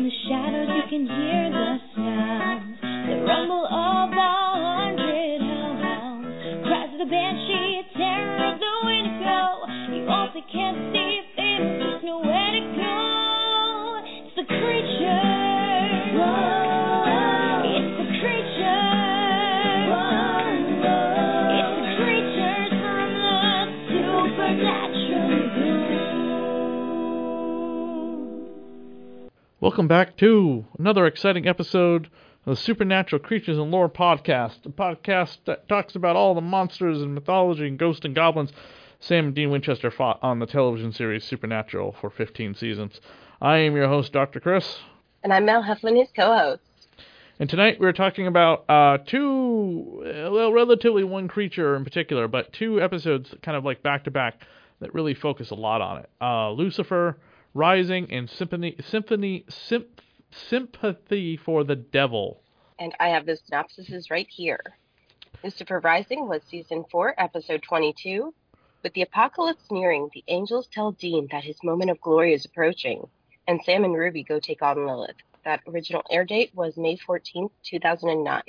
In the shadows you can hear Welcome back to another exciting episode of the Supernatural Creatures and Lore podcast, a podcast that talks about all the monsters and mythology and ghosts and goblins Sam and Dean Winchester fought on the television series Supernatural for 15 seasons. I am your host, Dr. Chris, And I'm Mel Heflin, his co-host. and tonight we're talking about uh, two, well, relatively one creature in particular, but two episodes kind of like back to back that really focus a lot on it. Uh, Lucifer Rising and Symphony, Symphony, Symp- Sympathy for the Devil. And I have the synopsises right here. Lucifer Rising was season 4, episode 22. With the apocalypse nearing, the angels tell Dean that his moment of glory is approaching, and Sam and Ruby go take on Lilith. That original air date was May 14th, 2009.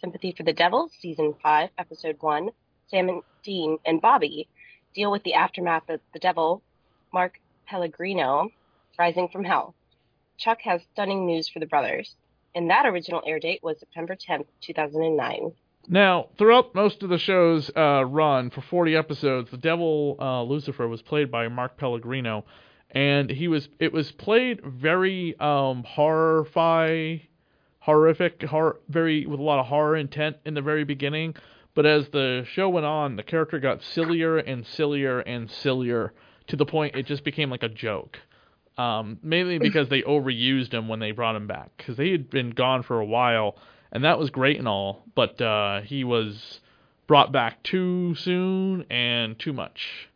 Sympathy for the Devil, season 5, episode 1. Sam and Dean and Bobby deal with the aftermath of the devil, Mark Pellegrino, rising from hell. Chuck has stunning news for the brothers. And that original air date was September 10th, 2009. Now, throughout most of the show's uh, run for 40 episodes, the devil uh, Lucifer was played by Mark Pellegrino, and he was it was played very um, horrify, horrific, hor- very with a lot of horror intent in the very beginning. But as the show went on, the character got sillier and sillier and sillier to the point it just became like a joke. Um, mainly because they overused him when they brought him back, because he had been gone for a while and that was great and all, but uh, he was brought back too soon and too much.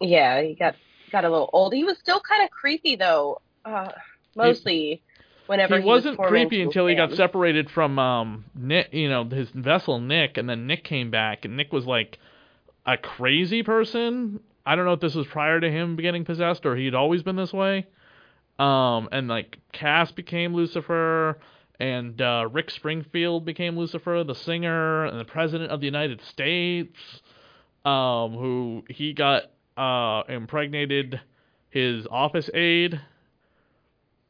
Yeah, he got got a little old. He was still kind of creepy though. Uh, mostly whenever he wasn't was creepy until he got separated from um Nick, you know, his vessel Nick, and then Nick came back, and Nick was like a crazy person. I don't know if this was prior to him getting possessed or he'd always been this way. Um, and like Cass became Lucifer, and uh, Rick Springfield became Lucifer, the singer and the president of the United States. Um, who he got uh impregnated his office aide.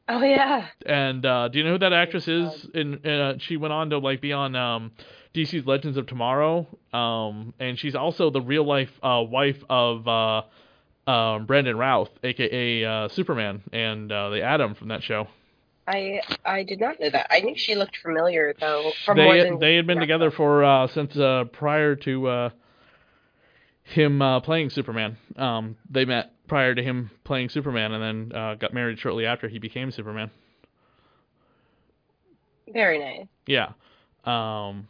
Oh yeah. And uh, do you know who that actress is? And uh, she went on to like be on um, DC's Legends of Tomorrow. Um, and she's also the real life uh, wife of uh, um, Brandon Routh, aka uh, Superman, and uh, the Atom from that show. I I did not know that. I knew she looked familiar though. From more They than they had been Yeah. together for uh, since uh, prior to uh, him uh, playing Superman. Um, they met prior to him playing Superman, and then uh, got married shortly after he became Superman. Very nice. Yeah. Um,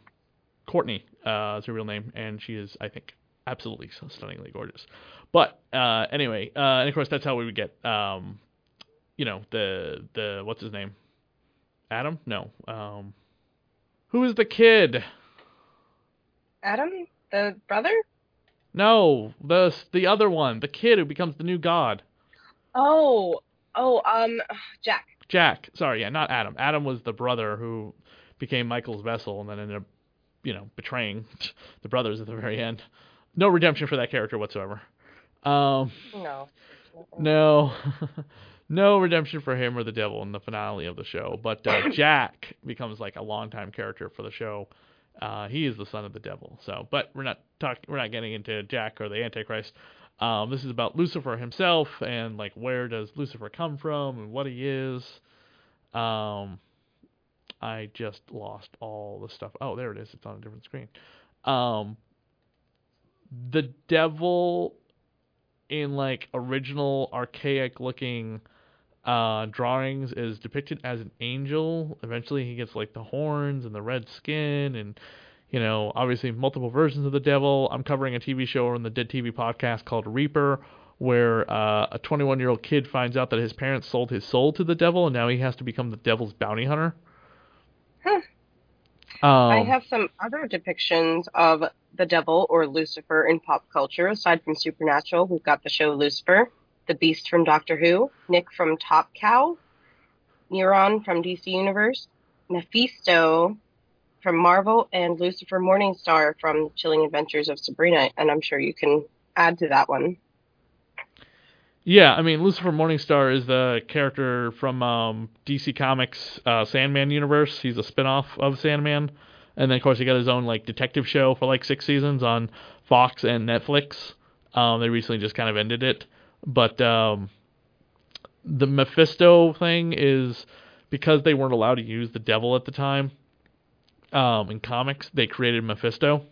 Courtney uh, is her real name, and she is, I think, absolutely stunningly gorgeous. But uh, anyway, uh, and of course that's how we would get, um, you know, the the what's his name? Adam? No. Um, who is the kid? Adam, the brother. No, the the other one, the kid who becomes the new god. Oh, oh, um, Jack. Jack. Sorry, yeah, not Adam. Adam was the brother who became Michael's vessel and then ended up, you know, betraying the brothers at the very end. No redemption for that character whatsoever. Um, No. no, no redemption for him or the devil in the finale of the show. But uh, Jack becomes like a longtime character for the show. Uh, he is the son of the devil. So, but we're not talking. We're not getting into Jack or the Antichrist. Um, this is about Lucifer himself and like where does Lucifer come from and what he is. Um, I just lost all the stuff. Oh, there it is. It's on a different screen. Um, the devil in like original archaic looking uh drawings is depicted as an angel. Eventually he gets like the horns and the red skin and you know, obviously multiple versions of the devil. I'm covering a TV show on the Dead TV podcast called Reaper where uh, a 21 year old kid finds out that his parents sold his soul to the devil and now he has to become the devil's bounty hunter. Huh. Um, I have some other depictions of the devil or Lucifer in pop culture. Aside from Supernatural, we've got the show Lucifer, the Beast from Doctor Who, Nick from Top Cow, Neron from DC Universe, Mephisto from Marvel, and Lucifer Morningstar from Chilling Adventures of Sabrina. And I'm sure you can add to that one. Yeah, I mean Lucifer Morningstar is the character from um, DC Comics uh, Sandman universe. He's a spin-off of Sandman, and then of course he got his own like detective show for like six seasons on Fox and Netflix. Um, they recently just kind of ended it, but um, the Mephisto thing is because they weren't allowed to use the devil at the time. Um, in comics, they created Mephisto.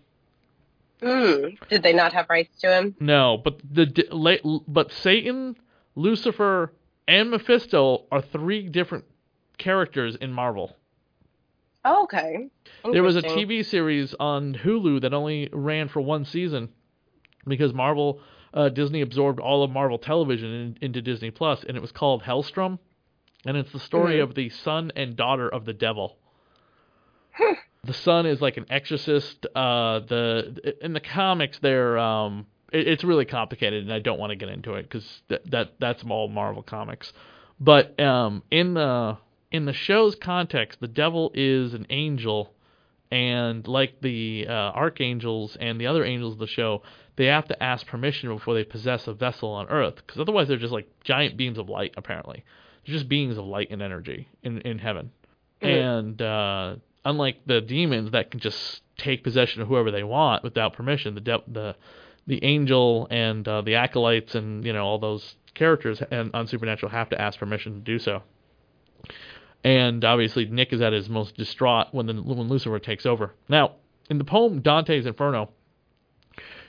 Mm. Did they not have rights to him? No, but the but Satan, Lucifer, and Mephisto are three different characters in Marvel. Oh, okay. There was a TV series on Hulu that only ran for one season because Marvel uh, Disney absorbed all of Marvel Television in, into Disney Plus, and it was called Hellstrom, and it's the story mm-hmm. of the son and daughter of the devil. The son is like an exorcist. Uh, the in the comics, they're um, it, it's really complicated, and I don't want to get into it because th- that that's all Marvel comics. But um, in the in the show's context, the devil is an angel, and like the uh, archangels and the other angels of the show, they have to ask permission before they possess a vessel on Earth, because otherwise they're just like giant beams of light. Apparently, they're just beings of light and energy in in heaven. Mm-hmm. And uh, unlike the demons that can just take possession of whoever they want without permission, the de- the the angel and uh, the acolytes and you know all those characters and on Supernatural have to ask permission to do so. And obviously, Nick is at his most distraught when the when Lucifer takes over. Now, in the poem Dante's Inferno,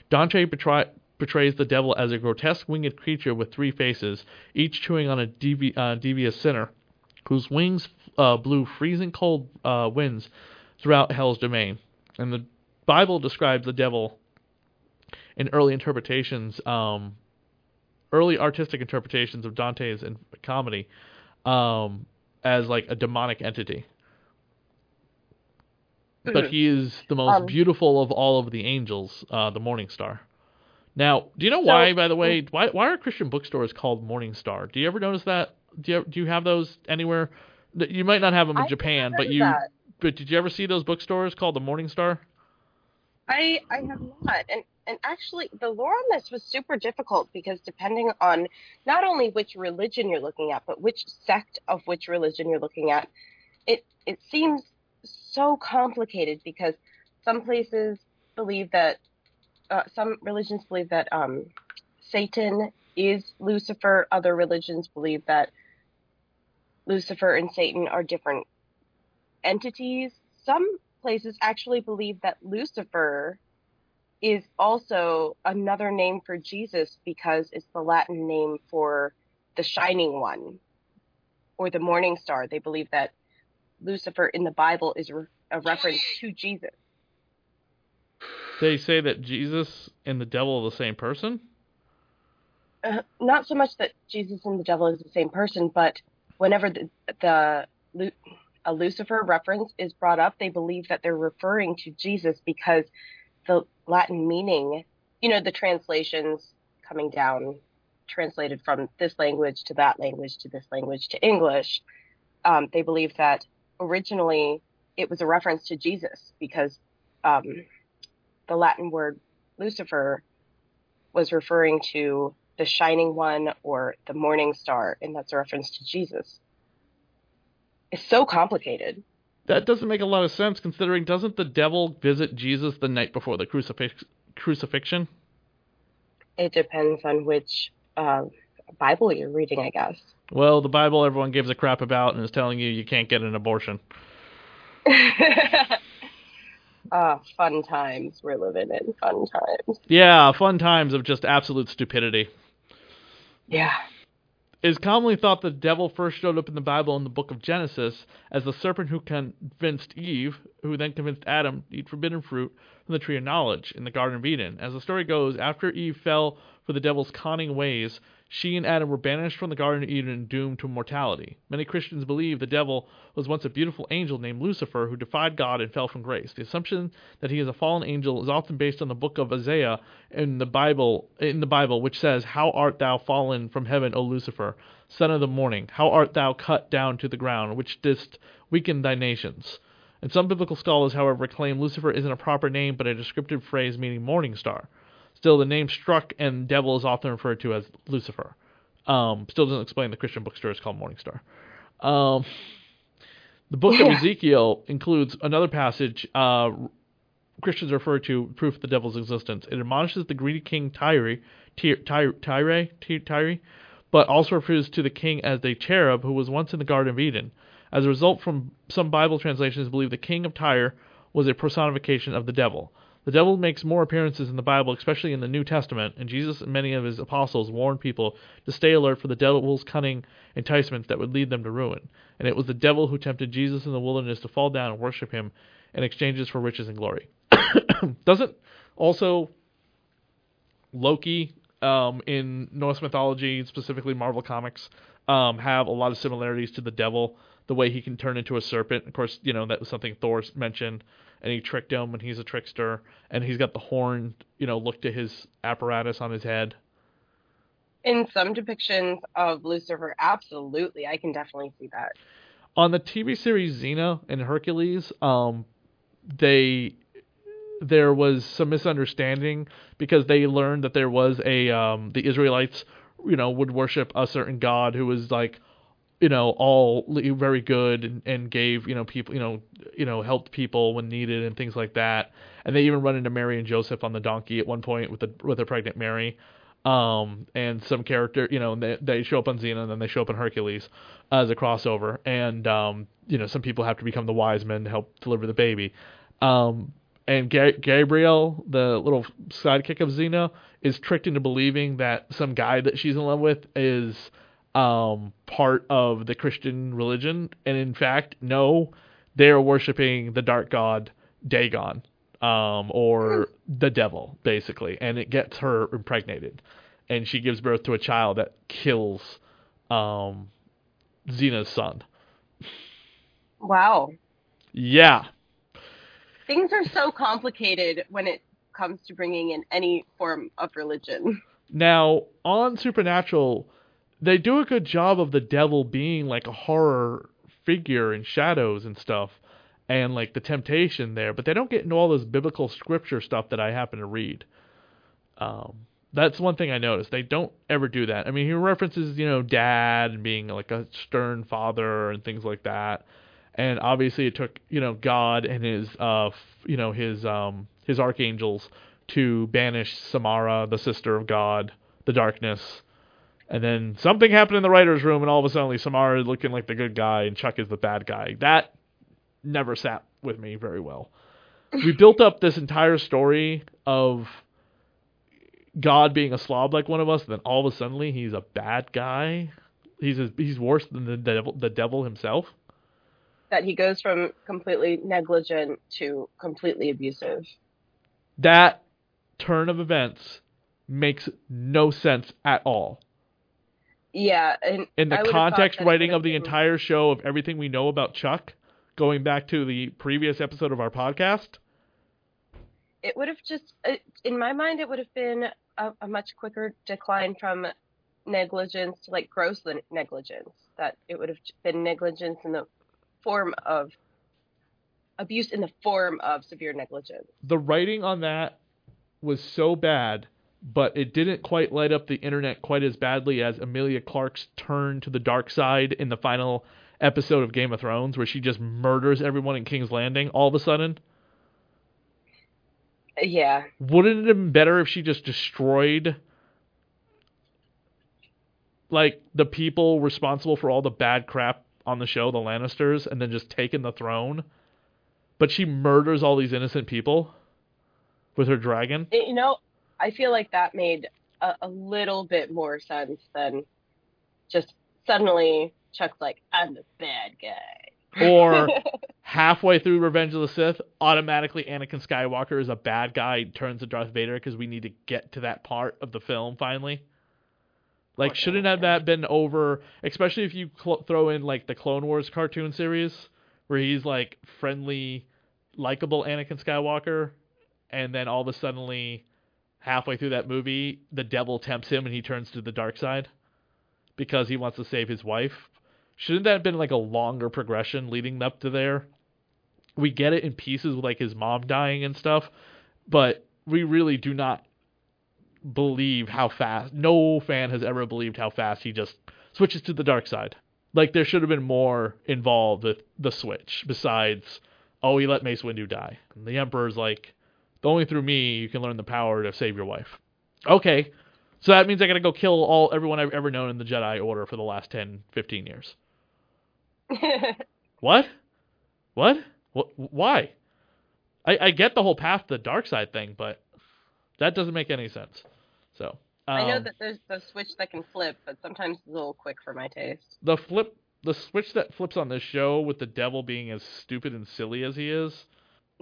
Dante betray, portrays the devil as a grotesque winged creature with three faces, each chewing on a devi- uh, devious sinner, whose wings uh, blew freezing cold uh, winds throughout hell's domain. And the Bible describes the devil in early interpretations, um, early artistic interpretations of Dante's in comedy, um, as like a demonic entity. Mm-hmm. But he is the most um, beautiful of all of the angels, uh, the Morning Star. Now, do you know so, why, by the way, why why are Christian bookstores called Morning Star? Do you ever notice that? Do you, do you have those anywhere? You might not have them in I Japan, but you. That. But did you ever see those bookstores called the Morning Star? I I have not, and and actually the lore on this was super difficult because depending on not only which religion you're looking at, but which sect of which religion you're looking at, it it seems so complicated because some places believe that uh, some religions believe that um, Satan is Lucifer. Other religions believe that Lucifer and Satan are different entities. Some places actually believe that Lucifer is also another name for Jesus because it's the Latin name for the shining one or the morning star. They believe that Lucifer in the Bible is a reference to Jesus. They say that Jesus and the devil are the same person? Uh, not so much that Jesus and the devil is the same person, but whenever the, the a Lucifer reference is brought up, they believe that they're referring to Jesus because the Latin meaning, you know, the translations coming down, translated from this language to that language to this language to English, um, they believe that originally it was a reference to Jesus because um, the Latin word Lucifer was referring to the shining one or the morning star, and that's a reference to Jesus. It's so complicated. That doesn't make a lot of sense considering doesn't the devil visit Jesus the night before the crucifix- crucifixion? It depends on which uh, Bible you're reading, I guess. Well, the Bible everyone gives a crap about and is telling you you can't get an abortion. Ah, fun times we're living in. Fun times. Yeah, fun times of just absolute stupidity. Yeah. It is commonly thought the devil first showed up in the Bible in the book of Genesis as the serpent who convinced Eve, who then convinced Adam to eat forbidden fruit from the tree of knowledge in the Garden of Eden. As the story goes, after Eve fell for the devil's conning ways, She and Adam were banished from the Garden of Eden and doomed to mortality. Many Christians believe the devil was once a beautiful angel named Lucifer who defied God and fell from grace. The assumption that he is a fallen angel is often based on the book of Isaiah in the Bible, in the Bible, which says, "How art thou fallen from heaven, O Lucifer, son of the morning? How art thou cut down to the ground, which didst weaken thy nations?" And some biblical scholars, however, claim Lucifer isn't a proper name but a descriptive phrase meaning morning star. Still, the name struck and devil is often referred to as Lucifer. Um, still doesn't explain the Christian bookstore is called Morningstar. Um, the book Yeah. of Ezekiel includes another passage uh, Christians refer to proof of the devil's existence. It admonishes the greedy king Tyre, Tyre, Tyre, Tyre, Tyre, but also refers to the king as the cherub who was once in the Garden of Eden. As a result, from some Bible translations believe the king of Tyre was a personification of the devil. The devil makes more appearances in the Bible, especially in the New Testament, and Jesus and many of his apostles warned people to stay alert for the devil's cunning enticements that would lead them to ruin. And it was the devil who tempted Jesus in the wilderness to fall down and worship him in exchanges for riches and glory. Doesn't also Loki um, in Norse mythology, specifically Marvel Comics, um, have a lot of similarities to the devil. The way he can turn into a serpent. Of course, you know that was something Thor mentioned, and he tricked him, and he's a trickster, and he's got the horn, you know, look to his apparatus on his head. In some depictions of Lucifer, absolutely, I can definitely see that. on the TV series Xena and Hercules, um, they there was some misunderstanding because they learned that there was a um, the Israelites, you know, would worship a certain god who was like, you know, all very good and, and gave you know people you know you know helped people when needed and things like that. And they even run into Mary and Joseph on the donkey at one point with the with a pregnant Mary. Um, and some character, you know, they, they show up on Xena and then they show up in Hercules as a crossover. And, um, you know, some people have to become the wise men to help deliver the baby. Um, and Ga- Gabrielle, the little sidekick of Xena, is tricked into believing that some guy that she's in love with is um, part of the Christian religion. And in fact, no, they are worshiping the dark god Dagon um, or the devil, basically. And it gets her impregnated. And she gives birth to a child that kills um, Xena's son. Wow. Yeah. Things are so complicated when it comes to bringing in any form of religion. Now, on Supernatural, they do a good job of the devil being like a horror figure in shadows and stuff, and like the temptation there, but they don't get into all this biblical scripture stuff that I happen to read. Um, that's one thing I noticed. They don't ever do that. I mean, he references, you know, dad and being like a stern father and things like that. And obviously, it took, you know, God and his, uh, f- you know, his, um, his archangels to banish Samara, the sister of God, the darkness. And then something happened in the writer's room, and all of a sudden, Samara is looking like the good guy, and Chuck is the bad guy. That never sat with me very well. We built up this entire story of God being a slob like one of us, and then all of a sudden he's a bad guy. He's a, he's worse than the devil, the devil himself. That he goes from completely negligent to completely abusive. That turn of events makes no sense at all. Yeah, and In the I would've thought context writing of the been- entire show of everything we know about Chuck, going back to the previous episode of our podcast, it would have just, uh, in my mind, it would have been a, a much quicker decline from negligence to like gross negligence. That it would have been negligence in the form of abuse in the form of severe negligence. the writing on that was so bad, but it didn't quite light up the internet quite as badly as Emilia Clarke's turn to the dark side in the final episode of Game of Thrones, where she just murders everyone in King's Landing all of a sudden. Yeah, Wouldn't it have been better if she just destroyed like the people responsible for all the bad crap on the show, the Lannisters, and then just taken the throne? But she murders all these innocent people with her dragon. You know, I feel like that made a, a little bit more sense than just suddenly Chuck's like, I'm the bad guy. or halfway through Revenge of the Sith, automatically Anakin Skywalker is a bad guy, turns to Darth Vader because we need to get to that part of the film finally. Like, shouldn't have that been over? Especially if you cl- throw in like the Clone Wars cartoon series, where he's like friendly, likable Anakin Skywalker, and then all of a suddenly, halfway through that movie, the devil tempts him and he turns to the dark side because he wants to save his wife. Shouldn't that have been like a longer progression leading up to there? We get it in pieces with like his mom dying and stuff, but we really do not believe how fast. No fan has ever believed how fast he just switches to the dark side. Like there should have been more involved with the switch besides, oh, he let Mace Windu die. And the Emperor's like, only through me you can learn the power to save your wife. Okay, so that means I gotta go kill all everyone I've ever known in the Jedi Order for the last 10, 15 years. What? What? Wh- why? I, I get the whole path to the dark side thing, but that doesn't make any sense. So um, I know that there's the switch that can flip, but sometimes it's a little quick for my taste. the flip, the switch that flips on this show with the devil being as stupid and silly as he is,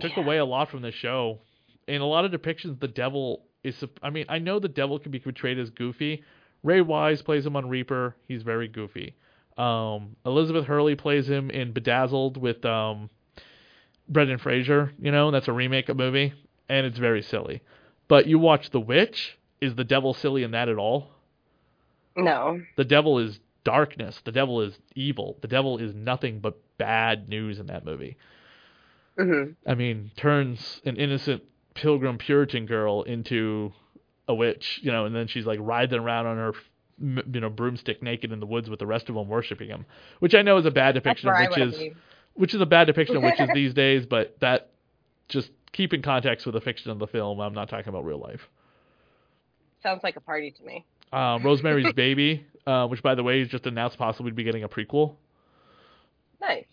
took Yeah. away a lot from the show. In a lot of depictions, the devil is. I mean, I know the devil can be portrayed as goofy. Ray Wise plays him on Reaper. He's very goofy. Um, Elizabeth Hurley plays him in Bedazzled with um, Brendan Fraser. You know, that's a remake of movie, and it's very silly. But you watch The Witch. Is the devil silly in that at all? No. The devil is darkness. The devil is evil. The devil is nothing but bad news in that movie. hmm I mean, turns an innocent pilgrim Puritan girl into a witch, you know, and then she's like riding around on her, you know, broomstick naked in the woods with the rest of them worshiping him, which I know is a bad depiction of witches, which is a bad depiction of witches these days. But that just keep in context with the fiction of the film. I'm not talking about real life. Sounds like a party to me. Uh, Rosemary's Baby, uh, which by the way is just announced possibly to be getting a prequel. Nice.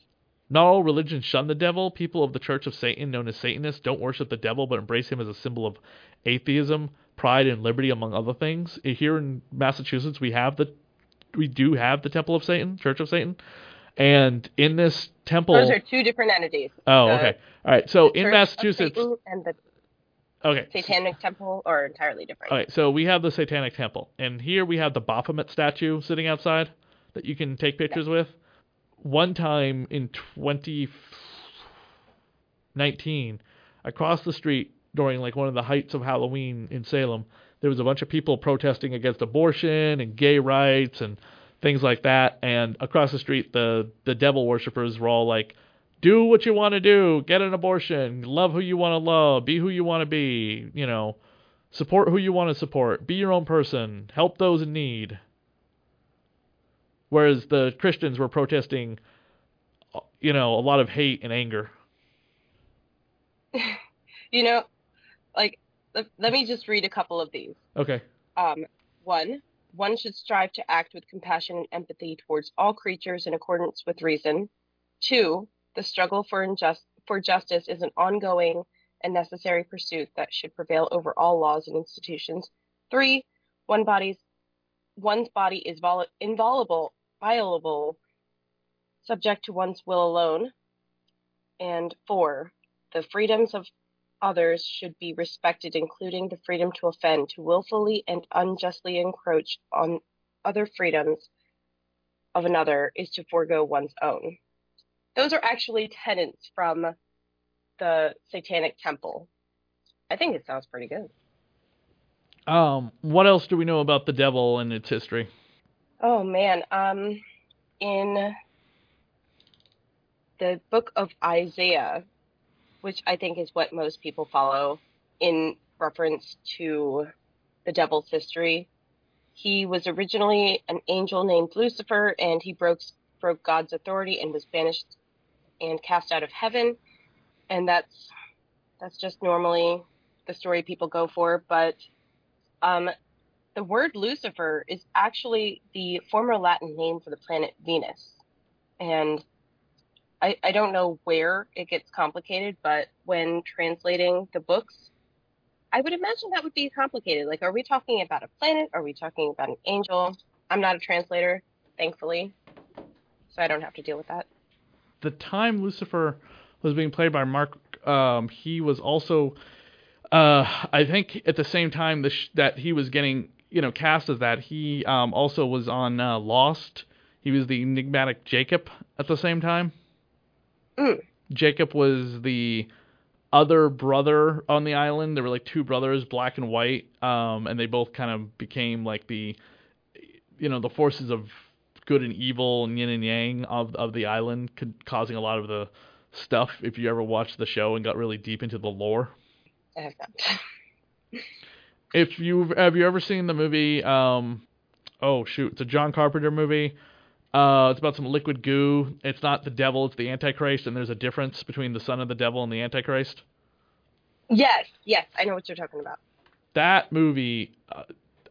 Not all religions shun the devil. People of the Church of Satan, known as Satanists, don't worship the devil but embrace him as a symbol of atheism, pride, and liberty, among other things. Here in Massachusetts, we have the we do have the Temple of Satan, Church of Satan, and in this temple. Those are two different entities. oh, the- okay, all right. So in Church Massachusetts, and the okay, Satanic Temple are entirely different. Okay, so we have the Satanic Temple, and here we have the Baphomet statue sitting outside that you can take pictures with. One time in 2019, across the street during like one of the heights of Halloween in Salem, there was a bunch of people protesting against abortion and gay rights and things like that. And across the street, the the devil worshippers were all like, "Do what you want to do, get an abortion, love who you want to love, be who you want to be, you know." Support who you want to support. Be your own person. Help those in need. Whereas the Christians were protesting, you know, a lot of hate and anger. You know, like let, let me just read a couple of these. Okay. Um, one, one should strive to act with compassion and empathy towards all creatures in accordance with reason. Two, the struggle for injust for justice is an ongoing and necessary pursuit that should prevail over all laws and institutions. Three, one body's one's body is vol- inviolable, violable, subject to one's will alone. And four, the freedoms of others should be respected, including the freedom to offend, to willfully and unjustly encroach on other freedoms of another is to forego one's own. Those are actually tenets from the Satanic Temple. I think it sounds pretty good. Um, what else do we know about the devil and its history? Oh man, um, in the book of Isaiah, which I think is what most people follow in reference to the devil's history, he was originally an angel named Lucifer, and he broke broke God's authority and was banished and cast out of heaven. And that's that's just normally the story people go for, but um, the word Lucifer is actually the former Latin name for the planet Venus. And I, I don't know where it gets complicated, but when translating the books, I would imagine that would be complicated. Like, are we talking about a planet? Are we talking about an angel? I'm not a translator, thankfully, so I don't have to deal with that. The time Lucifer was being played by Mark, um, he was also, uh, I think, at the same time that he was getting you know cast as that. He um, also was on uh, Lost. He was the enigmatic Jacob at the same time. Mm. Jacob was the other brother on the island. There were like two brothers, black and white, um, and they both kind of became like the, you know, the forces of good and evil and yin and yang of of the island, causing a lot of the stuff. If you ever watched the show and got really deep into the lore, I have not. if you have you ever seen the movie? Um, oh shoot, it's a John Carpenter movie. Uh, it's about some liquid goo. It's not the devil, it's the Antichrist, and there's a difference between the son of the devil and the Antichrist. yes, yes, I know what you're talking about. that movie uh,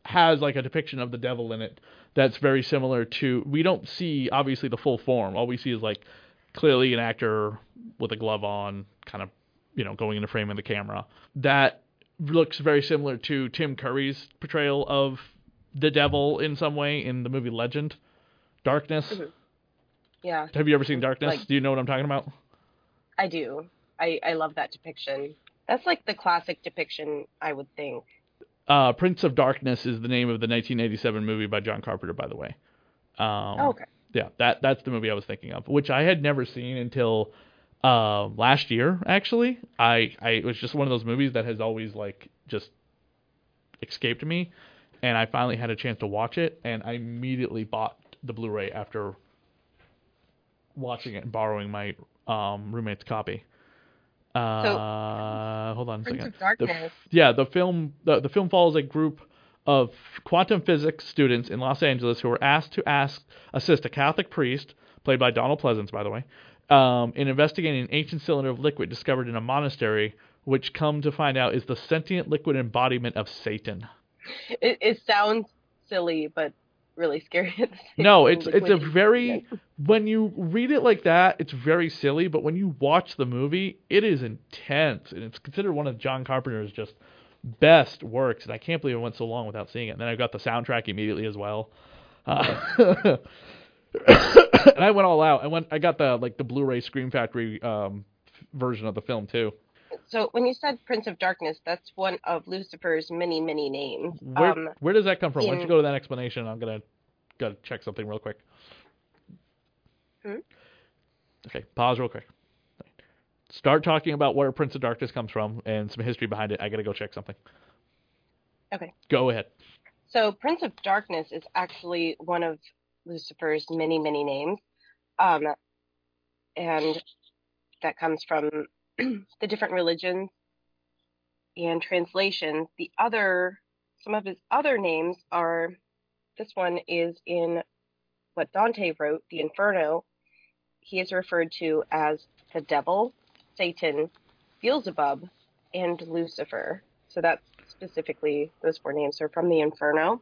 has like a depiction of the devil in it that's very similar to we don't see obviously the full form all we see is like clearly an actor with a glove on kind of you know going into frame of the camera that looks very similar to tim curry's portrayal of the devil in some way in the movie legend darkness Mhm. Yeah, have you ever seen darkness Like- do you know what i'm talking about I do. I I love that depiction. That's like the classic depiction, I would think. uh, prince of darkness is the name of the 1987 movie by john carpenter by the way um, Oh, okay. Yeah, that that's the movie I was thinking of, which I had never seen until uh, last year. Actually, I I it was just one of those movies that has always like just escaped me, and I finally had a chance to watch it, and I immediately bought the Blu-ray after watching it and borrowing my um, roommate's copy. Uh, hold on a Prince second. Darkness. Yeah, the film the, the film follows a group of quantum physics students in Los Angeles who were asked to ask assist a Catholic priest, played by Donald Pleasence, by the way, um, in investigating an ancient cylinder of liquid discovered in a monastery, which come to find out is the sentient liquid embodiment of Satan. It, it sounds silly, but really scary at the same No, it's it's a very when you read it like that, it's very silly, but when you watch the movie, it is intense and it's considered one of John Carpenter's just best works, and I can't believe it went so long without seeing it. And then I got the soundtrack immediately as well. Uh, and I went all out. I went I got the like the Blu-ray Scream Factory um version of the film too. So when you said Prince of Darkness, that's one of Lucifer's many, many names. Where Um, where does that come from? Why don't you go to that explanation? I'm gonna gotta check something real quick. Hmm? Okay, pause real quick. Start talking about where Prince of Darkness comes from and some history behind it. I gotta go check something. Okay. Go ahead. So Prince of Darkness is actually one of Lucifer's many, many names. Um, and that comes from the different religions and translations. The other, some of his other names are, this one is in what Dante wrote, the Inferno. He is referred to as the devil, Satan, Beelzebub, and Lucifer. So that's specifically those four names are from the Inferno.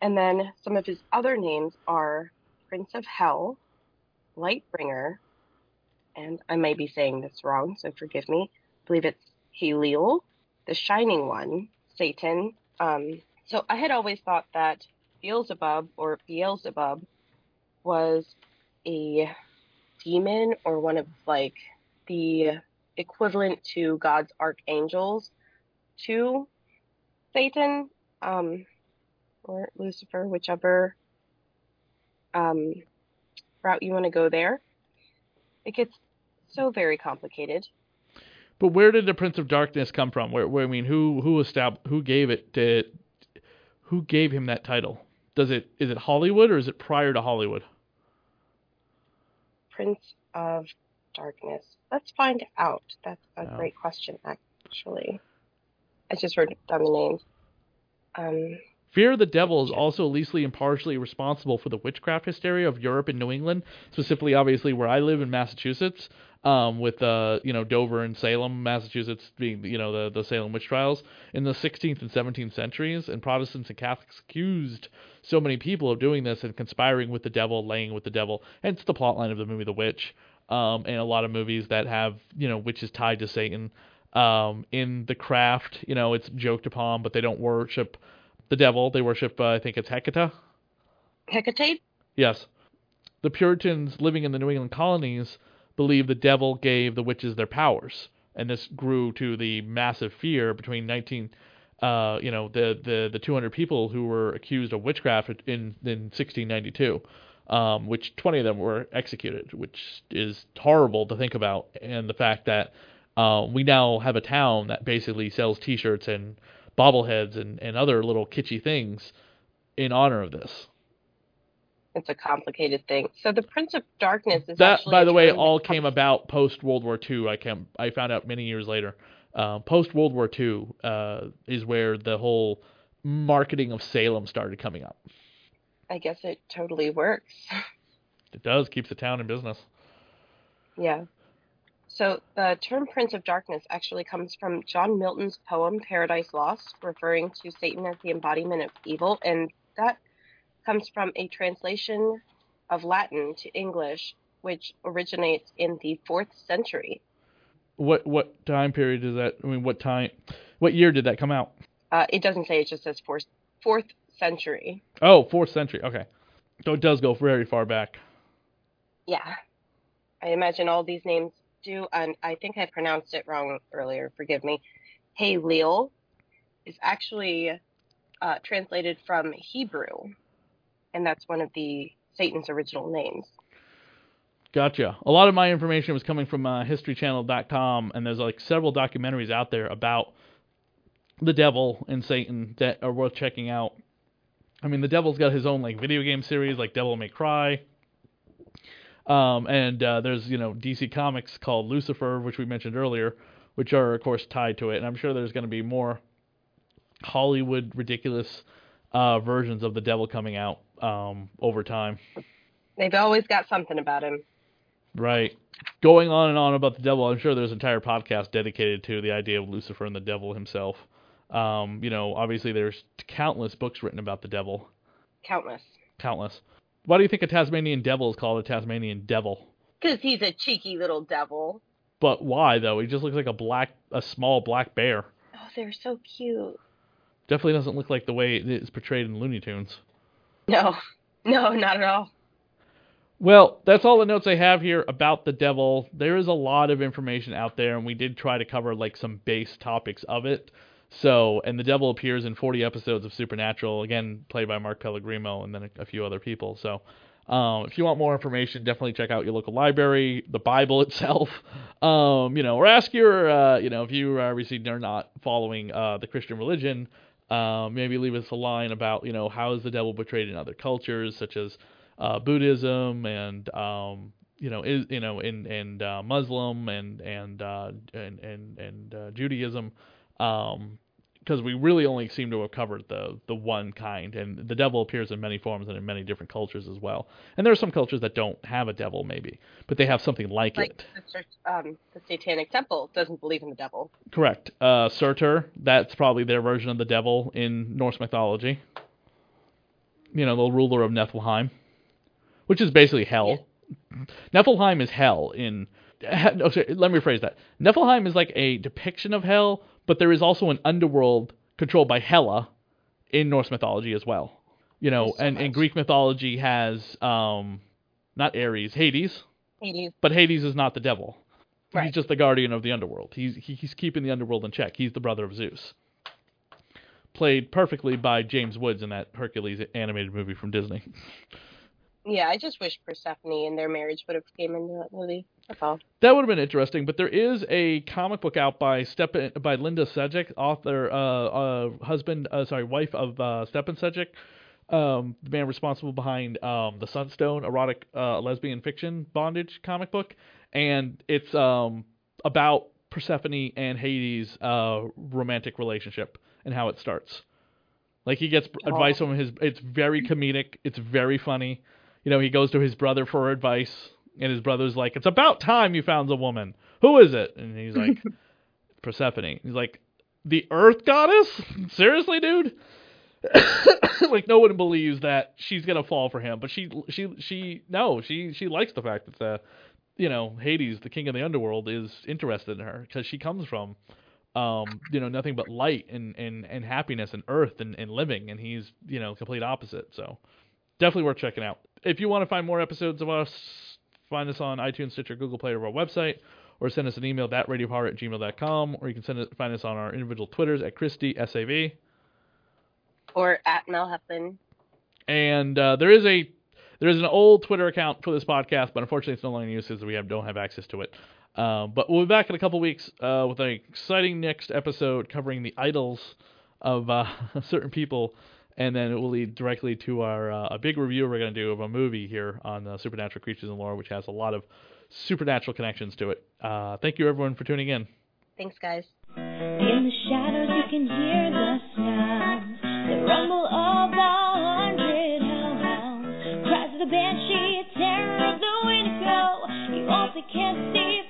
And then some of his other names are Prince of Hell, Lightbringer, and I may be saying this wrong, so forgive me. I believe it's Halil, the Shining One, Satan. Um, so I had always thought that Beelzebub or Beelzebub was a demon or one of like the equivalent to God's archangels to Satan um, or Lucifer, whichever um, route you want to go there. It gets so very complicated. But where did the Prince of Darkness come from? Where, where I mean, who who established who gave it to who gave him that title? Does it is it Hollywood or is it prior to Hollywood? Prince of Darkness. Let's find out. That's a Oh. great question, actually. I just wrote down the names. Um, Fear of the Devil is also loosely and partially responsible for the witchcraft hysteria of Europe and New England, specifically, obviously, where I live in Massachusetts, um, with uh, you know Dover and Salem, Massachusetts being you know the the Salem witch trials in the 16th and 17th centuries, and Protestants and Catholics accused so many people of doing this and conspiring with the devil, laying with the devil. Hence the plotline of the movie The Witch, um, and a lot of movies that have you know witches tied to Satan. Um, in the craft, you know, it's joked upon, but they don't worship the devil. They worship, uh, I think it's Hecate. Hecate? Yes. The Puritans living in the New England colonies believed the devil gave the witches their powers, and this grew to the massive fear between 19, uh, you know, the the the 200 people who were accused of witchcraft in in 1692. Um, which 20 of them were executed, which is horrible to think about, and the fact that uh, we now have a town that basically sells T-shirts and bobbleheads and, and other little kitschy things in honor of this. It's a complicated thing. So the Prince of Darkness is That, by the way, all came about post World War II. I can I found out many years later. Uh, post World War II uh, is where the whole marketing of Salem started coming up. I guess it totally works. It does keeps the town in business. Yeah. So the term Prince of Darkness actually comes from John Milton's poem Paradise Lost, referring to Satan as the embodiment of evil, and that comes from a translation of Latin to English, which originates in the fourth century. What what time period is that? I mean, what time? What year did that come out? Uh, it doesn't say; it just says fourth fourth century. Oh, fourth century. Okay, so it does go very far back. Yeah. I imagine all these names do, and I think I pronounced it wrong earlier. Forgive me. Haleel is actually uh, translated from Hebrew, and that's one of the Satan's original names. Gotcha. A lot of my information was coming from uh, HistoryChannel.com, and there's like several documentaries out there about the devil and Satan that are worth checking out. I mean, the devil's got his own like video game series, like Devil May Cry. Um, and uh, there's you know DC Comics called Lucifer, which we mentioned earlier, which are of course tied to it. And I'm sure there's going to be more Hollywood ridiculous uh, versions of the devil coming out um, over time. They've always got something about him. Right. Going on and on about the devil, I'm sure there's an entire podcast dedicated to the idea of Lucifer and the devil himself. Um, you know, obviously there's countless books written about the devil. Countless. Countless. Why do you think a Tasmanian devil is called a Tasmanian devil? Because he's a cheeky little devil. But why though? He just looks like a black a small black bear. Oh, they're so cute. Definitely doesn't look like the way it is portrayed in Looney Tunes. No, no, not at all. Well, that's all the notes I have here about the devil. There is a lot of information out there, and we did try to cover like some base topics of it. So, and the devil appears in 40 episodes of Supernatural, again played by Mark Pellegrino and then a, a few other people. So, um, if you want more information, definitely check out your local library, the Bible itself, um, you know, or ask your, uh, you know, if you uh, received or not following uh, the Christian religion, um, maybe leave us a line about, you know, how is the devil portrayed in other cultures, such as uh, Buddhism and um, you know is you know in and uh, Muslim and and uh, and and, and uh, Judaism, because we really only seem to have covered the the one kind, and the devil appears in many forms and in many different cultures as well. And there are some cultures that don't have a devil, maybe, but they have something like, Like it. the, Church- um, the Satanic Temple doesn't believe in the devil. Correct. Uh, Surtur, that's probably their version of the devil in Norse mythology. You know, the ruler of Niflheim, which is basically hell. Niflheim is hell in. No, sorry, let me rephrase that. Niflheim is like a depiction of hell, but there is also an underworld controlled by Hela in Norse mythology as well. You know, so and, and. Greek mythology has um, not Ares, Hades, Hades. but Hades is not the devil. Right. He's just the guardian of the underworld. He's he, he's keeping the underworld in check. He's the brother of Zeus. Played perfectly by James Woods in that Hercules animated movie from Disney. Yeah, I just wish Persephone and their marriage would have came into that movie. That's all. That would have been interesting, but there is a comic book out by Stjepan by Linda Sejic, author, uh, uh, husband, uh, sorry, wife of uh, Stjepan Sejic, um, the man responsible behind um, the Sunstone erotic uh, lesbian fiction bondage comic book, and it's um, about Persephone and Hades' uh, romantic relationship and how it starts. Like he gets Oh. advice from his. It's very comedic. It's very funny. You know, he goes to his brother for advice, and his brother's like, "It's about time you found a woman. Who is it?" And he's like, "Persephone." He's like, "The Earth Goddess? Seriously, dude?" like no one believes that she's gonna fall for him, but she she she no she she likes the fact that the you know Hades, the king of the underworld, is interested in her because she comes from um you know nothing but light and and and happiness and earth and and living, and he's you know complete opposite. So definitely worth checking out. If you want to find more episodes of us, find us on iTunes, Stitcher, Google Play, or our website, or send us an email at radiopower at gmail.com, or you can send it, find us on our individual Twitters at Christy SAV. Or at Mel Heflin. And uh, there is a there is an old Twitter account for this podcast, but unfortunately it's no longer in use because we have don't have access to it. Uh, but we'll be back in a couple weeks uh, with an exciting next episode covering the idols of uh, certain people, and then it will lead directly to our uh, a big review we're going to do of a movie here on uh, supernatural creatures and lore, which has a lot of supernatural connections to it. Uh, thank you everyone for tuning in. Thanks, guys. In the shadows you can hear the sounds, the rumble of a hundred hellhounds, cries of the banshee, terror of the Wendigo. You also can't see